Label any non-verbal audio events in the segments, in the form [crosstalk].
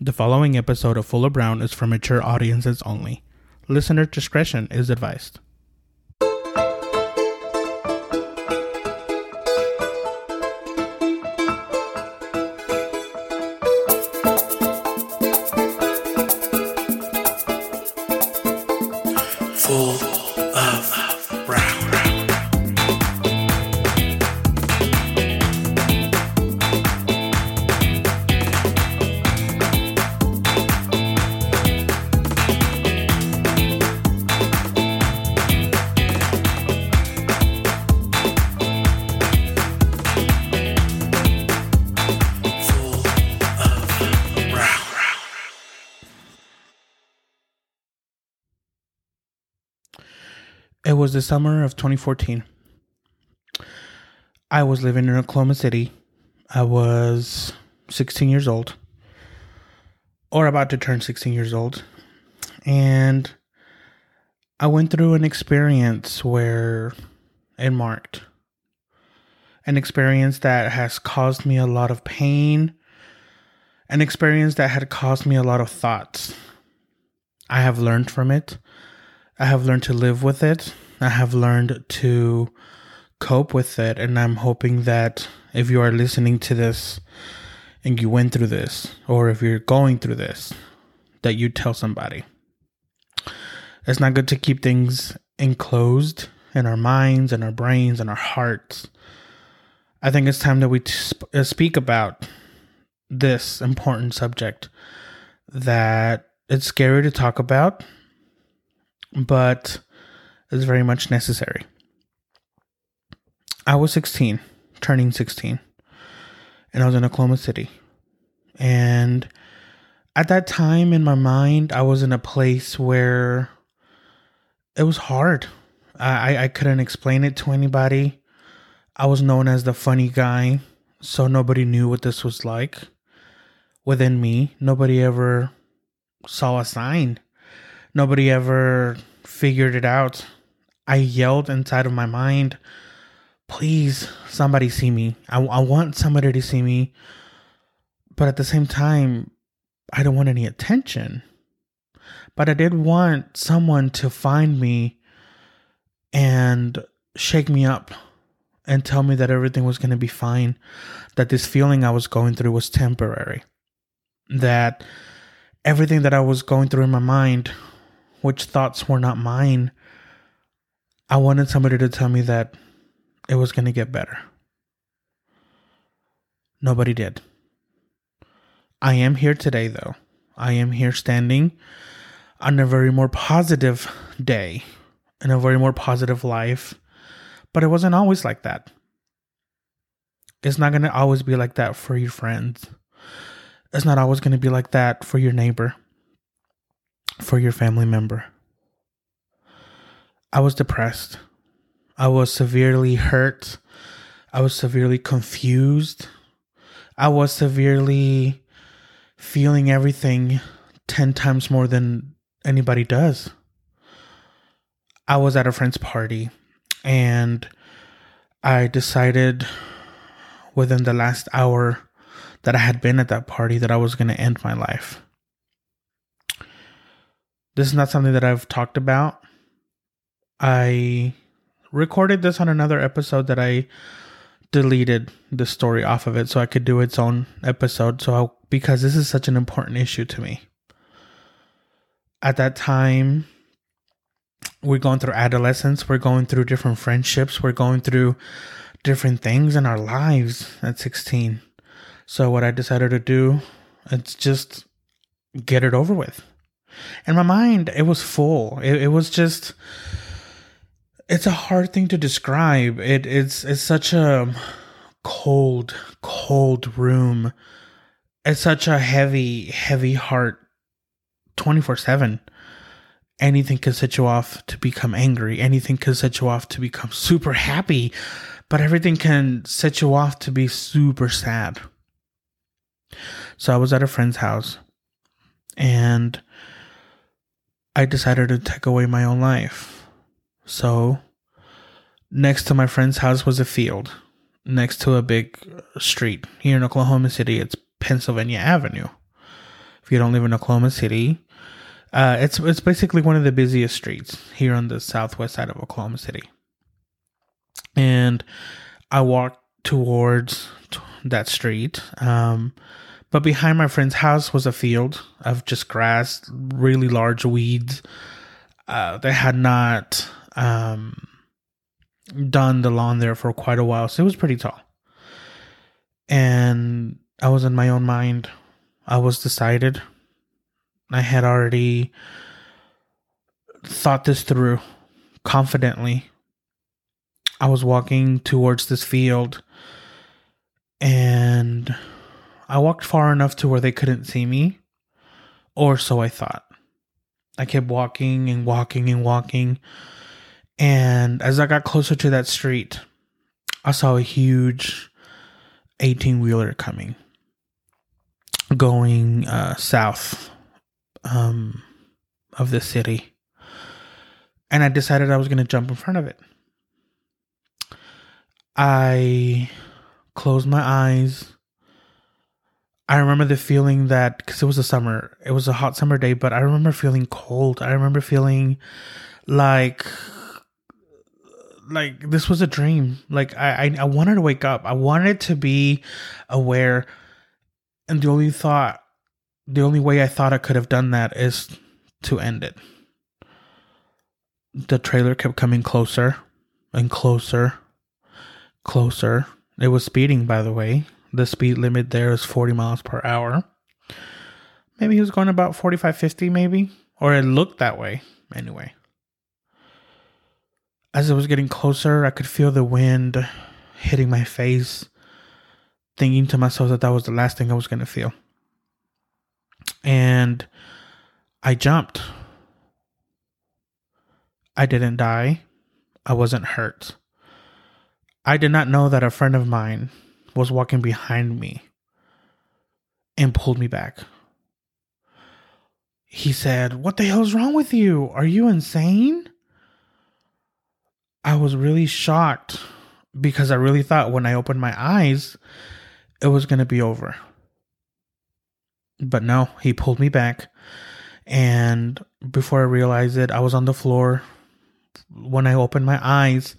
The following episode of Full of Brown is for mature audiences only. Listener discretion is advised. Was the summer of 2014. I was living in Oklahoma City. I was 16 years old, or about to turn 16 years old. And I went through an experience where it marked an experience that has caused me a lot of pain, an experience that had caused me a lot of thoughts. I have learned from it. I have learned to live with it. I have learned to cope with it. And I'm hoping that if you are listening to this and you went through this, or if you're going through this, that you tell somebody. It's not good to keep things enclosed in our minds and our brains and our hearts. I think it's time that we uh, speak about this important subject that it's scary to talk about but it's very much necessary. I was 16, turning 16, and I was in Oklahoma City. And at that time in my mind, I was in a place where it was hard. I, I couldn't explain it to anybody. I was known as the funny guy, so nobody knew what this was like within me. Nobody ever saw a sign nobody ever figured it out. I yelled inside of my mind, please, somebody see me. I, I want somebody to see me. But at the same time, I don't want any attention. But I did want someone to find me and shake me up and tell me that everything was going to be fine, that this feeling I was going through was temporary, that everything that I was going through in my mind which thoughts were not mine, I wanted somebody to tell me that it was going to get better. Nobody did. I am here today, though. I am here standing on a very more positive day, in a very more positive life. But it wasn't always like that. It's not going to always be like that for your friends. It's not always going to be like that for your neighbor for your family member. I was depressed. I was severely hurt. I was severely confused. I was severely feeling everything 10 times more than anybody does. I was at a friend's party and I decided within the last hour that I had been at that party that I was going to end my life. This is not something that I've talked about. I recorded this on another episode that I deleted the story off of it so I could do its own episode. So, I, because this is such an important issue to me. At that time, we're going through adolescence, we're going through different friendships, we're going through different things in our lives at 16. So, what I decided to do, it's just get it over with and my mind it was full. It, it was just it's a hard thing to describe. It it's it's such a cold cold room. It's such a heavy heavy heart 24/7 anything can set you off to become angry. Anything can set you off to become super happy. But everything can set you off to be super sad. So i was at a friend's house and I decided to take away my own life. So, next to my friend's house was a field, next to a big street. Here in Oklahoma City, it's Pennsylvania Avenue. If you don't live in Oklahoma City, uh, it's it's basically one of the busiest streets here on the southwest side of Oklahoma City. And I walked towards that street. Um, but behind my friend's house was a field of just grass, really large weeds. Uh, they had not um, done the lawn there for quite a while, so it was pretty tall. And I was in my own mind. I was decided. I had already thought this through confidently. I was walking towards this field and I walked far enough to where they couldn't see me, or so I thought. I kept walking and walking and walking. And as I got closer to that street, I saw a huge 18 wheeler coming, going uh, south um, of the city. And I decided I was going to jump in front of it. I closed my eyes. I remember the feeling that because it was a summer, it was a hot summer day, but I remember feeling cold. I remember feeling like like this was a dream. Like I, I, I wanted to wake up. I wanted to be aware, and the only thought, the only way I thought I could have done that is to end it. The trailer kept coming closer and closer, closer. It was speeding, by the way. The speed limit there is 40 miles per hour. Maybe he was going about 45, 50, maybe, or it looked that way. Anyway as it was getting closer, I could feel the wind hitting my face, thinking to myself that that was the last thing I was going to feel. And I jumped. I didn't die. I wasn't hurt. I did not know that a friend of mine was walking behind me and pulled me back. He said, What the hell's wrong with you? Are you insane? I was really shocked because I really thought when I opened my eyes, it was going to be over. But no, he pulled me back. And before I realized it, I was on the floor. When I opened my eyes,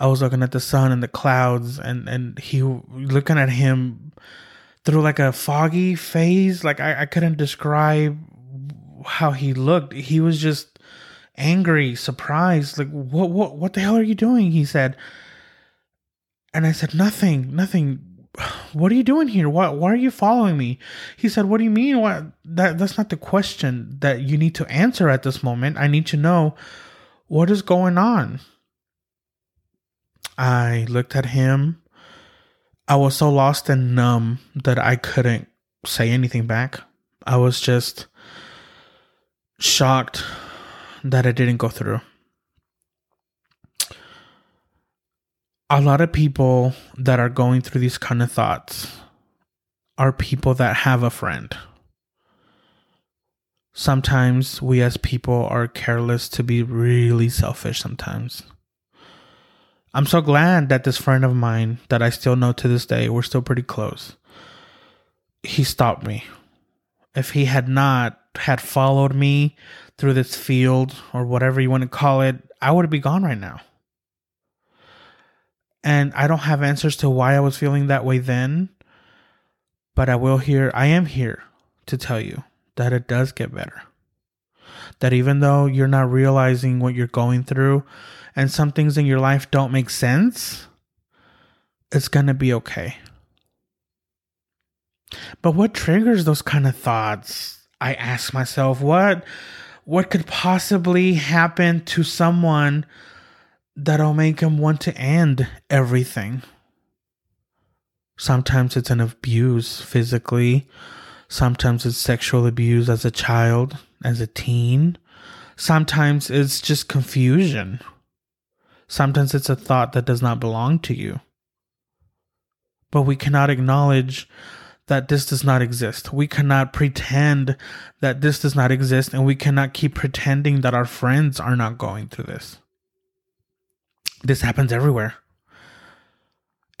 I was looking at the sun and the clouds, and, and he looking at him through like a foggy phase. Like I, I couldn't describe how he looked. He was just angry, surprised, like what what what the hell are you doing? He said. And I said, Nothing, nothing. What are you doing here? Why why are you following me? He said, What do you mean? What that that's not the question that you need to answer at this moment. I need to know what is going on. I looked at him. I was so lost and numb that I couldn't say anything back. I was just shocked that it didn't go through. A lot of people that are going through these kind of thoughts are people that have a friend. Sometimes we as people are careless to be really selfish sometimes. I'm so glad that this friend of mine that I still know to this day, we're still pretty close. He stopped me. If he had not had followed me through this field or whatever you want to call it, I would be gone right now. And I don't have answers to why I was feeling that way then, but I will here, I am here to tell you that it does get better. That even though you're not realizing what you're going through and some things in your life don't make sense, it's going to be okay. But what triggers those kind of thoughts? I ask myself, what what could possibly happen to someone that'll make him want to end everything? Sometimes it's an abuse physically, sometimes it's sexual abuse as a child, as a teen. Sometimes it's just confusion. Sometimes it's a thought that does not belong to you. But we cannot acknowledge that this does not exist. We cannot pretend that this does not exist, and we cannot keep pretending that our friends are not going through this. This happens everywhere.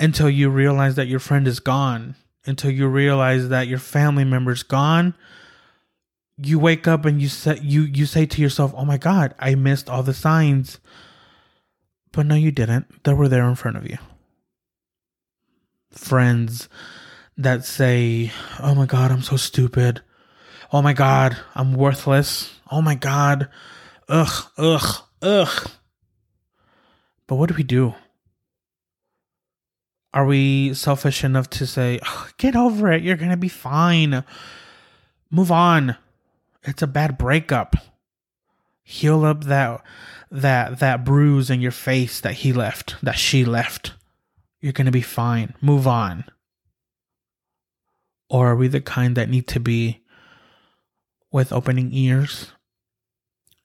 Until you realize that your friend is gone, until you realize that your family member's gone, you wake up and you say you you say to yourself, "Oh my god, I missed all the signs." But no you didn't. They were there in front of you. Friends that say, "Oh my god, I'm so stupid." "Oh my god, I'm worthless." "Oh my god." Ugh, ugh, ugh. But what do we do? Are we selfish enough to say, "Ugh, "Get over it. You're going to be fine." Move on it's a bad breakup. Heal up that that that bruise in your face that he left, that she left. You're gonna be fine. Move on. Or are we the kind that need to be with opening ears?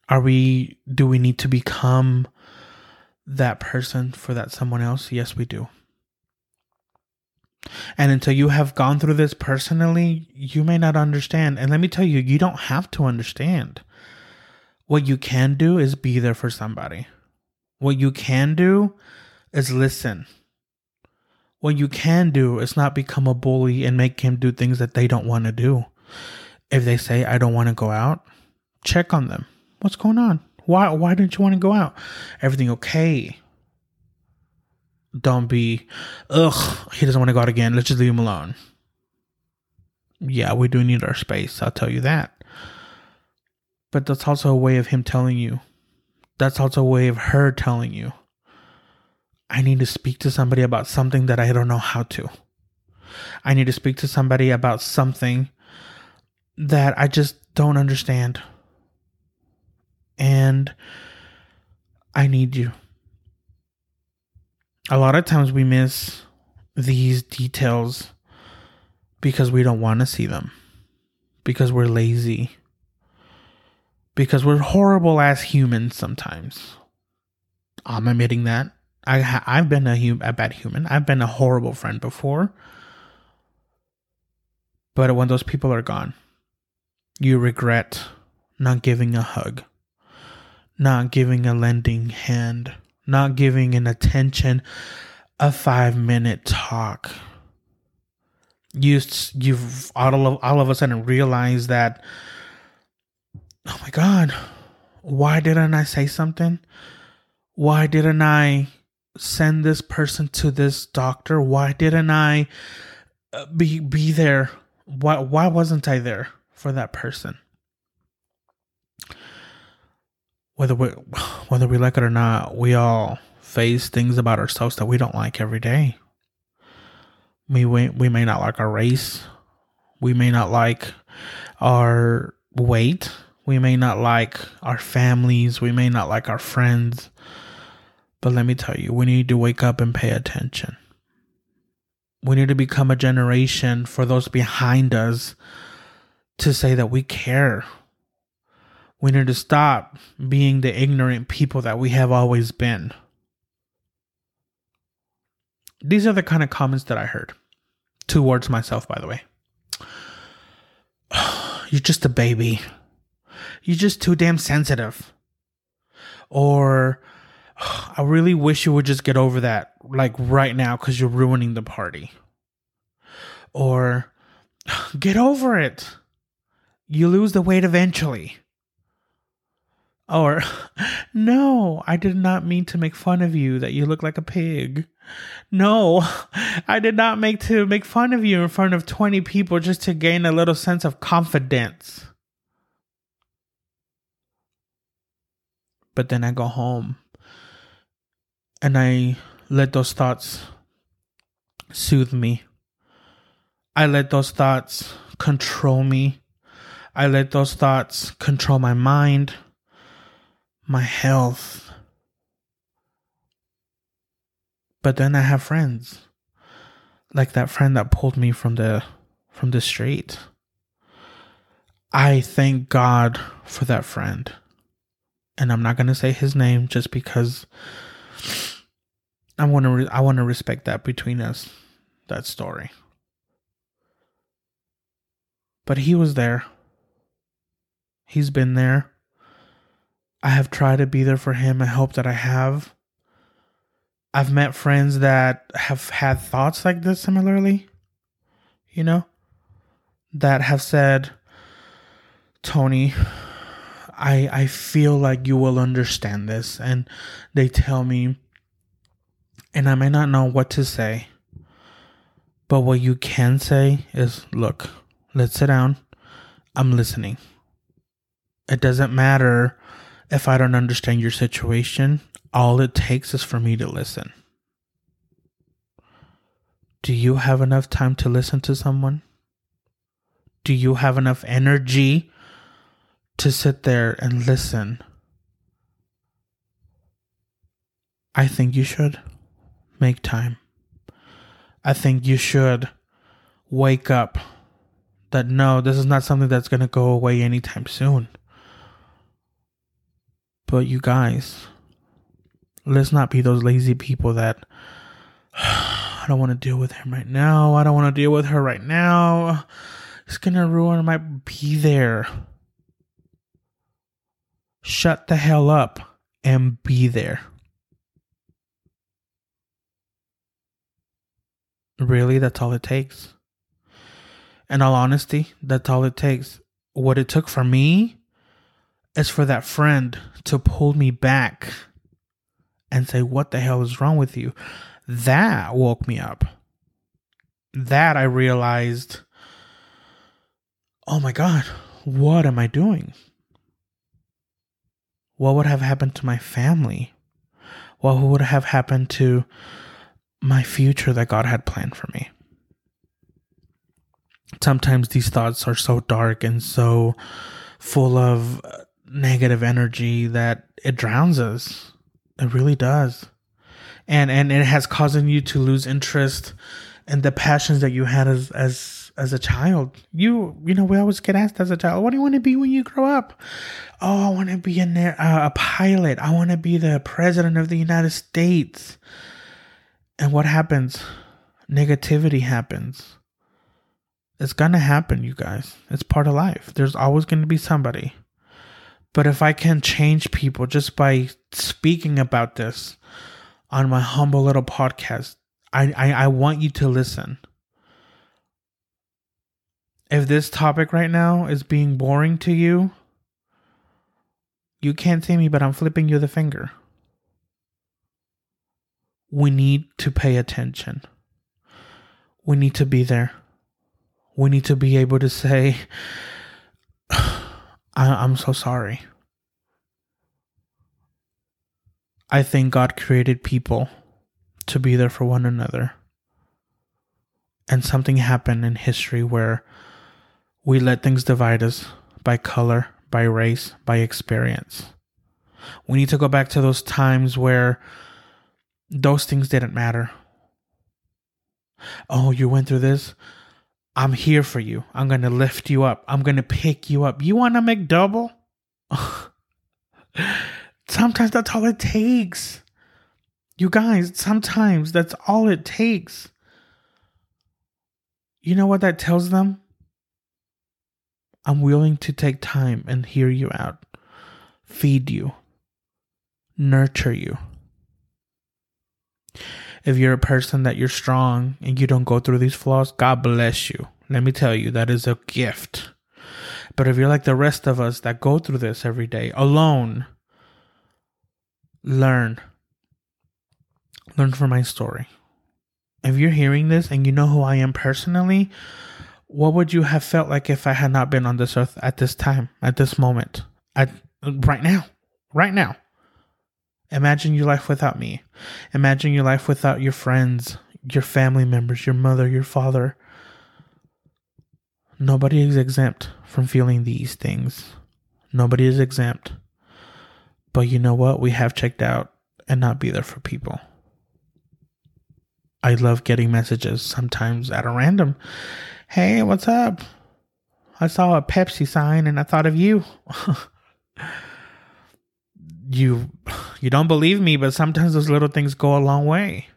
Are we do we need to become that person for that someone else? Yes, we do. And until you have gone through this personally, you may not understand. And let me tell you, you don't have to understand. What you can do is be there for somebody. What you can do is listen. What you can do is not become a bully and make him do things that they don't want to do. If they say, I don't want to go out, check on them. What's going on? Why why didn't you want to go out? Everything okay? don't be, ugh, he doesn't want to go out again. Let's just leave him alone. Yeah, we do need our space. I'll tell you that. But that's also a way of him telling you. That's also a way of her telling you. I need to speak to somebody about something that I don't know how to. I need to speak to somebody about something that I just don't understand. And I need you a lot of times we miss these details because we don't want to see them, because we're lazy, because we're horrible as humans sometimes. I'm admitting that. I I've been a, hum- a bad human. I've been a horrible friend before. But when those people are gone, you regret not giving a hug, not giving a lending hand not giving an attention a five minute talk. You you've all of all of a sudden realized that oh my god, why didn't I say something? Why didn't I send this person to this doctor? Why didn't I uh, be be there? Why why wasn't I there for that person? whether we [sighs] whether we like it or not, we all face things about ourselves that we don't like every day. We we, we may not like our race. We may not like our weight. We may not like our families. We may not like our friends. But let me tell you, we need to wake up and pay attention. We need to become a generation for those behind us to say that we care we need to stop being the ignorant people that we have always been. These are the kind of comments that I heard towards myself, by the way. [sighs] You're just a baby. You're just too damn sensitive. Or, [sighs] I really wish you would just get over that, like right now, because you're ruining the party. Or, [sighs] get over it. You lose the weight eventually. Or, [laughs] no, I did not mean to make fun of you that you look like a pig. No, [laughs] I did not make to make fun of you in front of 20 people just to gain a little sense of confidence. But then I go home and I let those thoughts soothe me. I let those thoughts control me. I let those thoughts control my mind my health. But then I have friends. Like that friend that pulled me from the from the street. I thank God for that friend. And I'm not to say his name just because I want to re- I want to respect that between us that story. But he was there. He's been there. I have tried to be there for him. I hope that I have. I've met friends that have had thoughts like this similarly, you know, that have said Tony, I I feel like you will understand this and they tell me and I may not know what to say. But what you can say is, look, let's sit down. I'm listening. It doesn't matter if I don't understand your situation. All it takes is for me to listen. Do you have enough time to listen to someone? Do you have enough energy to sit there and listen? I think you should make time. I think you should wake up that no, this is not something that's going to go away anytime soon. But you guys, let's not be those lazy people that [sighs] I don't want to deal with him right now. I don't want to deal with her right now. It's going to ruin my be there. Shut the hell up and be there. Really, that's all it takes. In all honesty, that's all it takes. What it took for me is for that friend to pull me back and say, What the hell is wrong with you? That woke me up. That I realized, Oh my God, what am I doing? What would have happened to my family? What would have happened to my future that God had planned for me. Sometimes these thoughts are so dark and so full of negative energy that it drowns us. It really does. And and it has causing you to lose interest in the passions that you had as as as a child. You you know we always get asked as a child, what do you want to be when you grow up? Oh, I want to be a uh, a pilot. I want to be the president of the United States. And what happens? Negativity happens. It's gonna happen, you guys. It's part of life. There's always gonna be somebody. But if I can change people just by speaking about this on my humble little podcast, I, I, I want you to listen. If this topic right now is being boring to you, you can't see me, but I'm flipping you the finger we need to pay attention. We need to be there. We need to be able to say, [sighs] I- am so sorry. I think God created people to be there for one another. And something happened in history where we let things divide us by color, by race, by experience. We need to go back to those times where those things didn't matter. Oh, you went through this? I'm here for you. I'm going to lift you up. I'm going to pick you up. You want to make double? [laughs] sometimes that's all it takes. You guys, sometimes that's all it takes. You know what that tells them? I'm willing to take time and hear you out, feed you, nurture you if you're a person that you're strong and you don't go through these flaws, God bless you. Let me tell you, that is a gift. But if you're like the rest of us that go through this every day alone, learn. Learn from my story. If you're hearing this and you know who I am personally, what would you have felt like if I had not been on this earth at this time, at this moment, at right now, right now? Imagine your life without me. Imagine your life without your friends, your family members, your mother, your father. Nobody is exempt from feeling these things. Nobody is exempt. But you know what? We have checked out and not be there for people. I love getting messages sometimes at a random. Hey, what's up? I saw a Pepsi sign and I thought of you. [laughs] you you don't believe me, but sometimes those little things go a long way.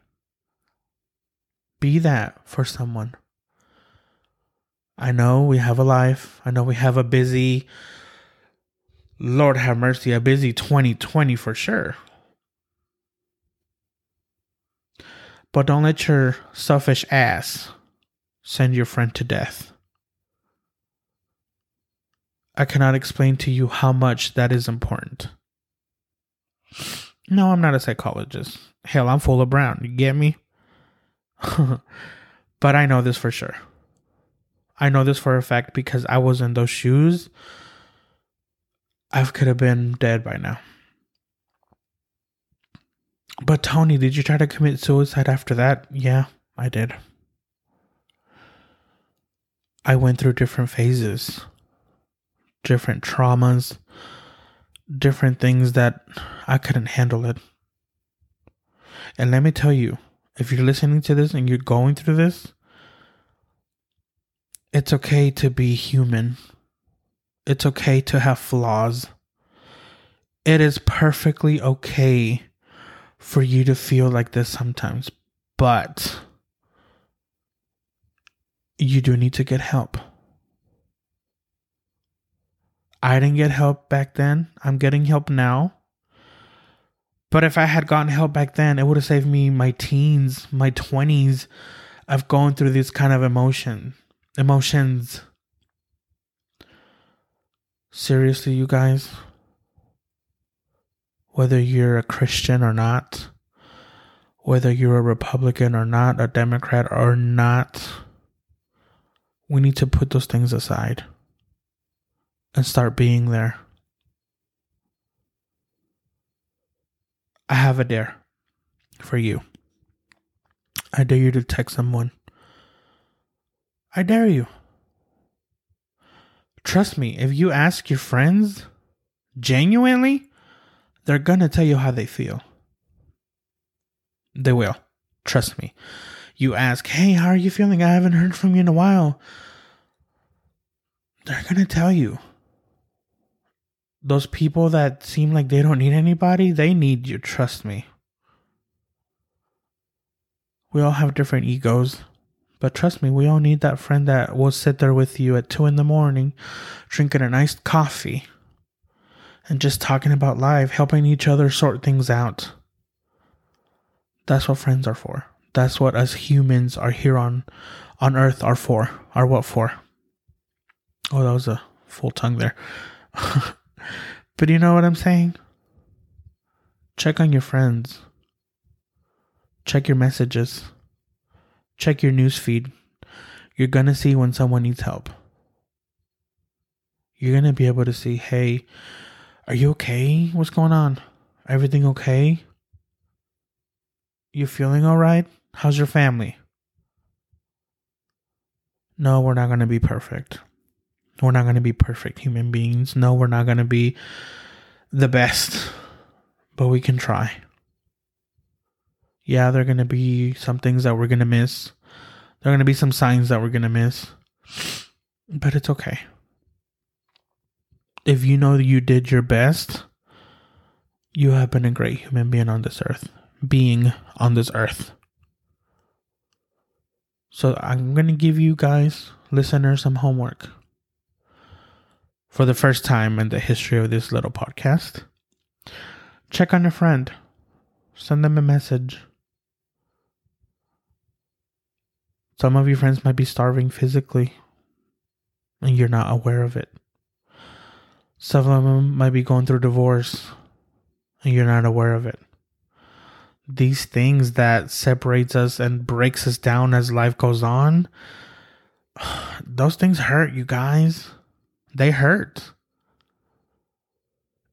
Be that for someone. I know we have a life. I know we have a busy Lord have mercy, a busy 2020 for sure. But don't let your selfish ass send your friend to death. I cannot explain to you how much that is important. No, I'm not a psychologist. Hell, I'm full of brown. You get me? [laughs] but I know this for sure. I know this for a fact because I was in those shoes. I could have been dead by now. But Tony, did you try to commit suicide after that? Yeah, I did. I went through different phases, different traumas, different things that I couldn't handle it. And let me tell you, if you're listening to this and you're going through this, it's okay to be human. It's okay to have flaws. It is perfectly okay for you to feel like this sometimes, but you do need to get help. I didn't get help back then. I'm getting help now. But if I had gotten help back then, it would have saved me my teens, my 20s of going through this kind of emotion, emotions. Seriously, you guys, whether you're a Christian or not, whether you're a Republican or not, a Democrat or not, we need to put those things aside and start being there. I have a dare for you. I dare you to text someone. I dare you. Trust me, if you ask your friends genuinely, they're going to tell you how they feel. They will. Trust me. You ask, hey, how are you feeling? I haven't heard from you in a while. They're going to tell you. Those people that seem like they don't need anybody, they need you. Trust me. We all have different egos. But trust me, we all need that friend that will sit there with you at 2 in the morning, drinking a nice coffee, and just talking about life, helping each other sort things out. That's what friends are for. That's what us humans are here on on earth are for. Are what for? Oh, that was a full tongue there. [laughs] but you know what I'm saying? Check on your friends. Check your messages. Check your news feed. You're to see when someone needs help. You're to be able to see, hey, are you okay? What's going on? Everything okay? You feeling all right? How's your family? No, we're not going to be perfect. We're not going to be perfect human beings. No, we're not going to be the best, but we can try. Yeah, there are going to be some things that we're going to miss. There are going to be some signs that we're going to miss, but it's okay. If you know that you did your best, you have been a great human being on this earth, being on this earth. So I'm going to give you guys, listeners, some homework for the first time in the history of this little podcast. Check on your friend, send them a message. Some of your friends might be starving physically and you're not aware of it. Some of them might be going through divorce and you're not aware of it. These things that separates us and breaks us down as life goes on, [sighs] those things hurt you guys they hurt.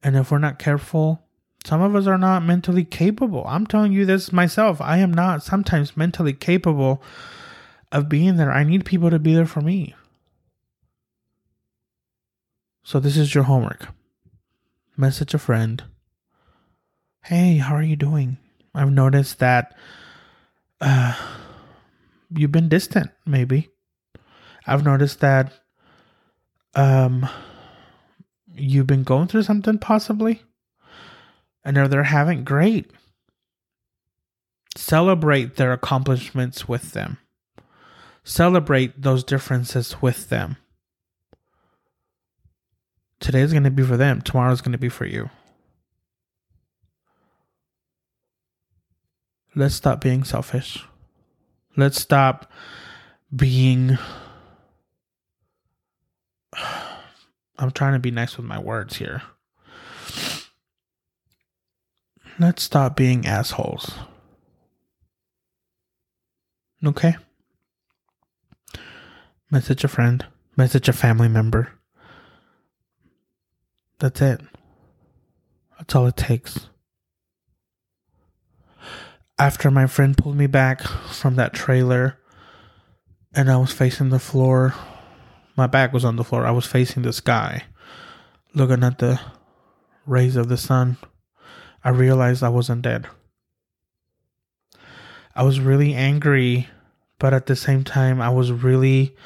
And if we're not careful, some of us are not mentally capable. I'm telling you this myself. I am not sometimes mentally capable of being there. I need people to be there for me. So, this is your homework. Message a friend. Hey, how are you doing? I've noticed that uh, you've been distant, maybe. I've noticed that um you've been going through something possibly. And if they're having great celebrate their accomplishments with them. Celebrate those differences with them. Today's going to be for them. Tomorrow's going to be for you let's stop being selfish let's stop being [sighs] I'm trying to be nice with my words here. Let's stop being assholes. Okay? Message a friend, message a family member. That's it. That's all it takes. After my friend pulled me back from that trailer and I was facing the floor, my back was on the floor. I was facing the sky, looking at the rays of the sun. I realized I wasn't dead. I was really angry, but at the same time, I was really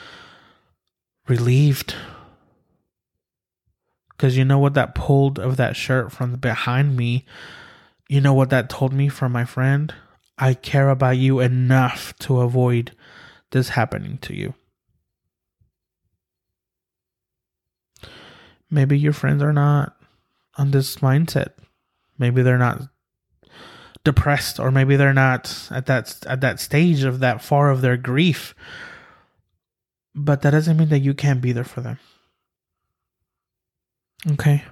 relieved. Because you know what that pulled of that shirt from behind me, you know what that told me from my friend? I care about you enough to avoid this happening to you. Maybe your friends are not on this mindset. Maybe they're not depressed or maybe they're not at that at that stage of that far of their grief. But that doesn't mean that you can't be there for them. Okay?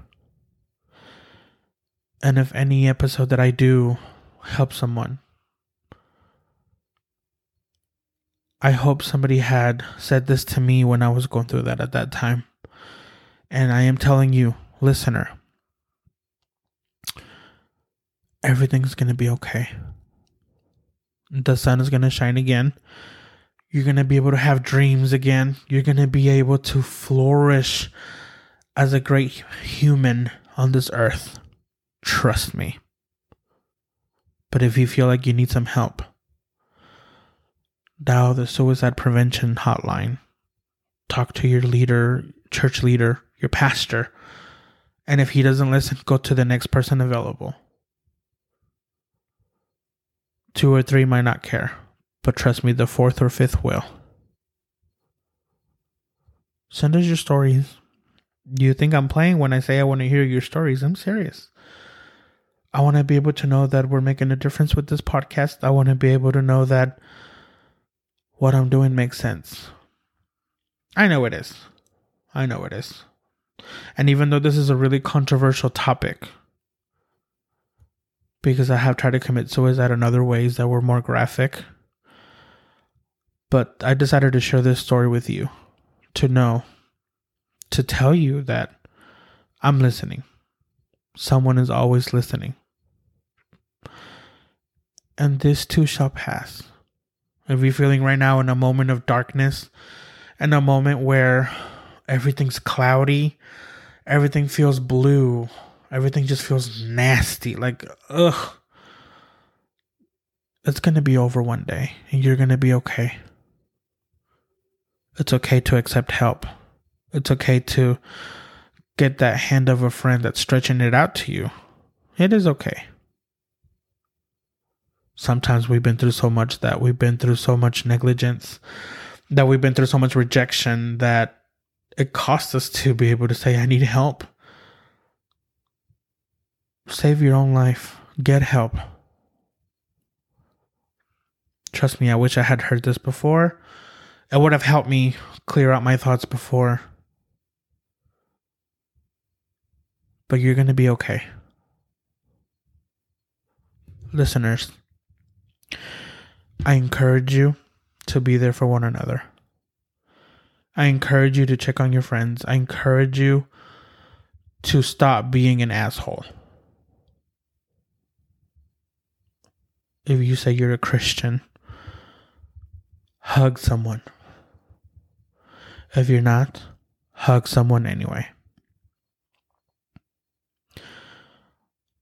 And if any episode that I do help someone, I hope somebody had said this to me when I was going through that at that time. And I am telling you, listener, everything's going to be okay. The sun is going to shine again. You're going to be able to have dreams again. You're going to be able to flourish as a great human on this earth. Trust me. But if you feel like you need some help, dial the suicide prevention hotline. Talk to your leader, church leader, your pastor. And if he doesn't listen, go to the next person available. Two or three might not care, but trust me, the fourth or fifth will. Send us your stories. You think I'm playing when I say I want to hear your stories? I'm serious. I want to be able to know that we're making a difference with this podcast. I want to be able to know that what I'm doing makes sense. I know it is. I know it is. And even though this is a really controversial topic, because I have tried to commit suicide in other ways that were more graphic, but I decided to share this story with you to know, to tell you that I'm listening. Someone is always listening. And this too shall pass. If you're feeling right now in a moment of darkness, in a moment where everything's cloudy, everything feels blue, everything just feels nasty, like, ugh. It's gonna be over one day, and you're gonna be okay. It's okay to accept help. It's okay to get that hand of a friend that's stretching it out to you. It is okay. Sometimes we've been through so much that we've been through so much negligence that we've been through so much rejection that it costs us to be able to say i need help. Save your own life. Get help. Trust me i wish i had heard this before. It would have helped me clear out my thoughts before but you're going to be okay listeners I encourage you to be there for one another. I encourage you to check on your friends. I encourage you to stop being an asshole. If you say you're a Christian, hug someone. If you're not, hug someone anyway.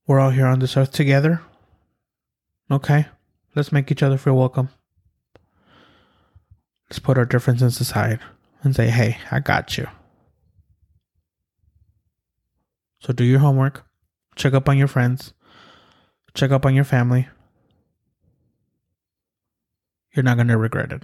We're all here on this earth together. Okay? Let's make each other feel welcome. Let's put our differences aside and say, hey, I got you. So do your homework, check up on your friends, check up on your family. You're not going to regret it.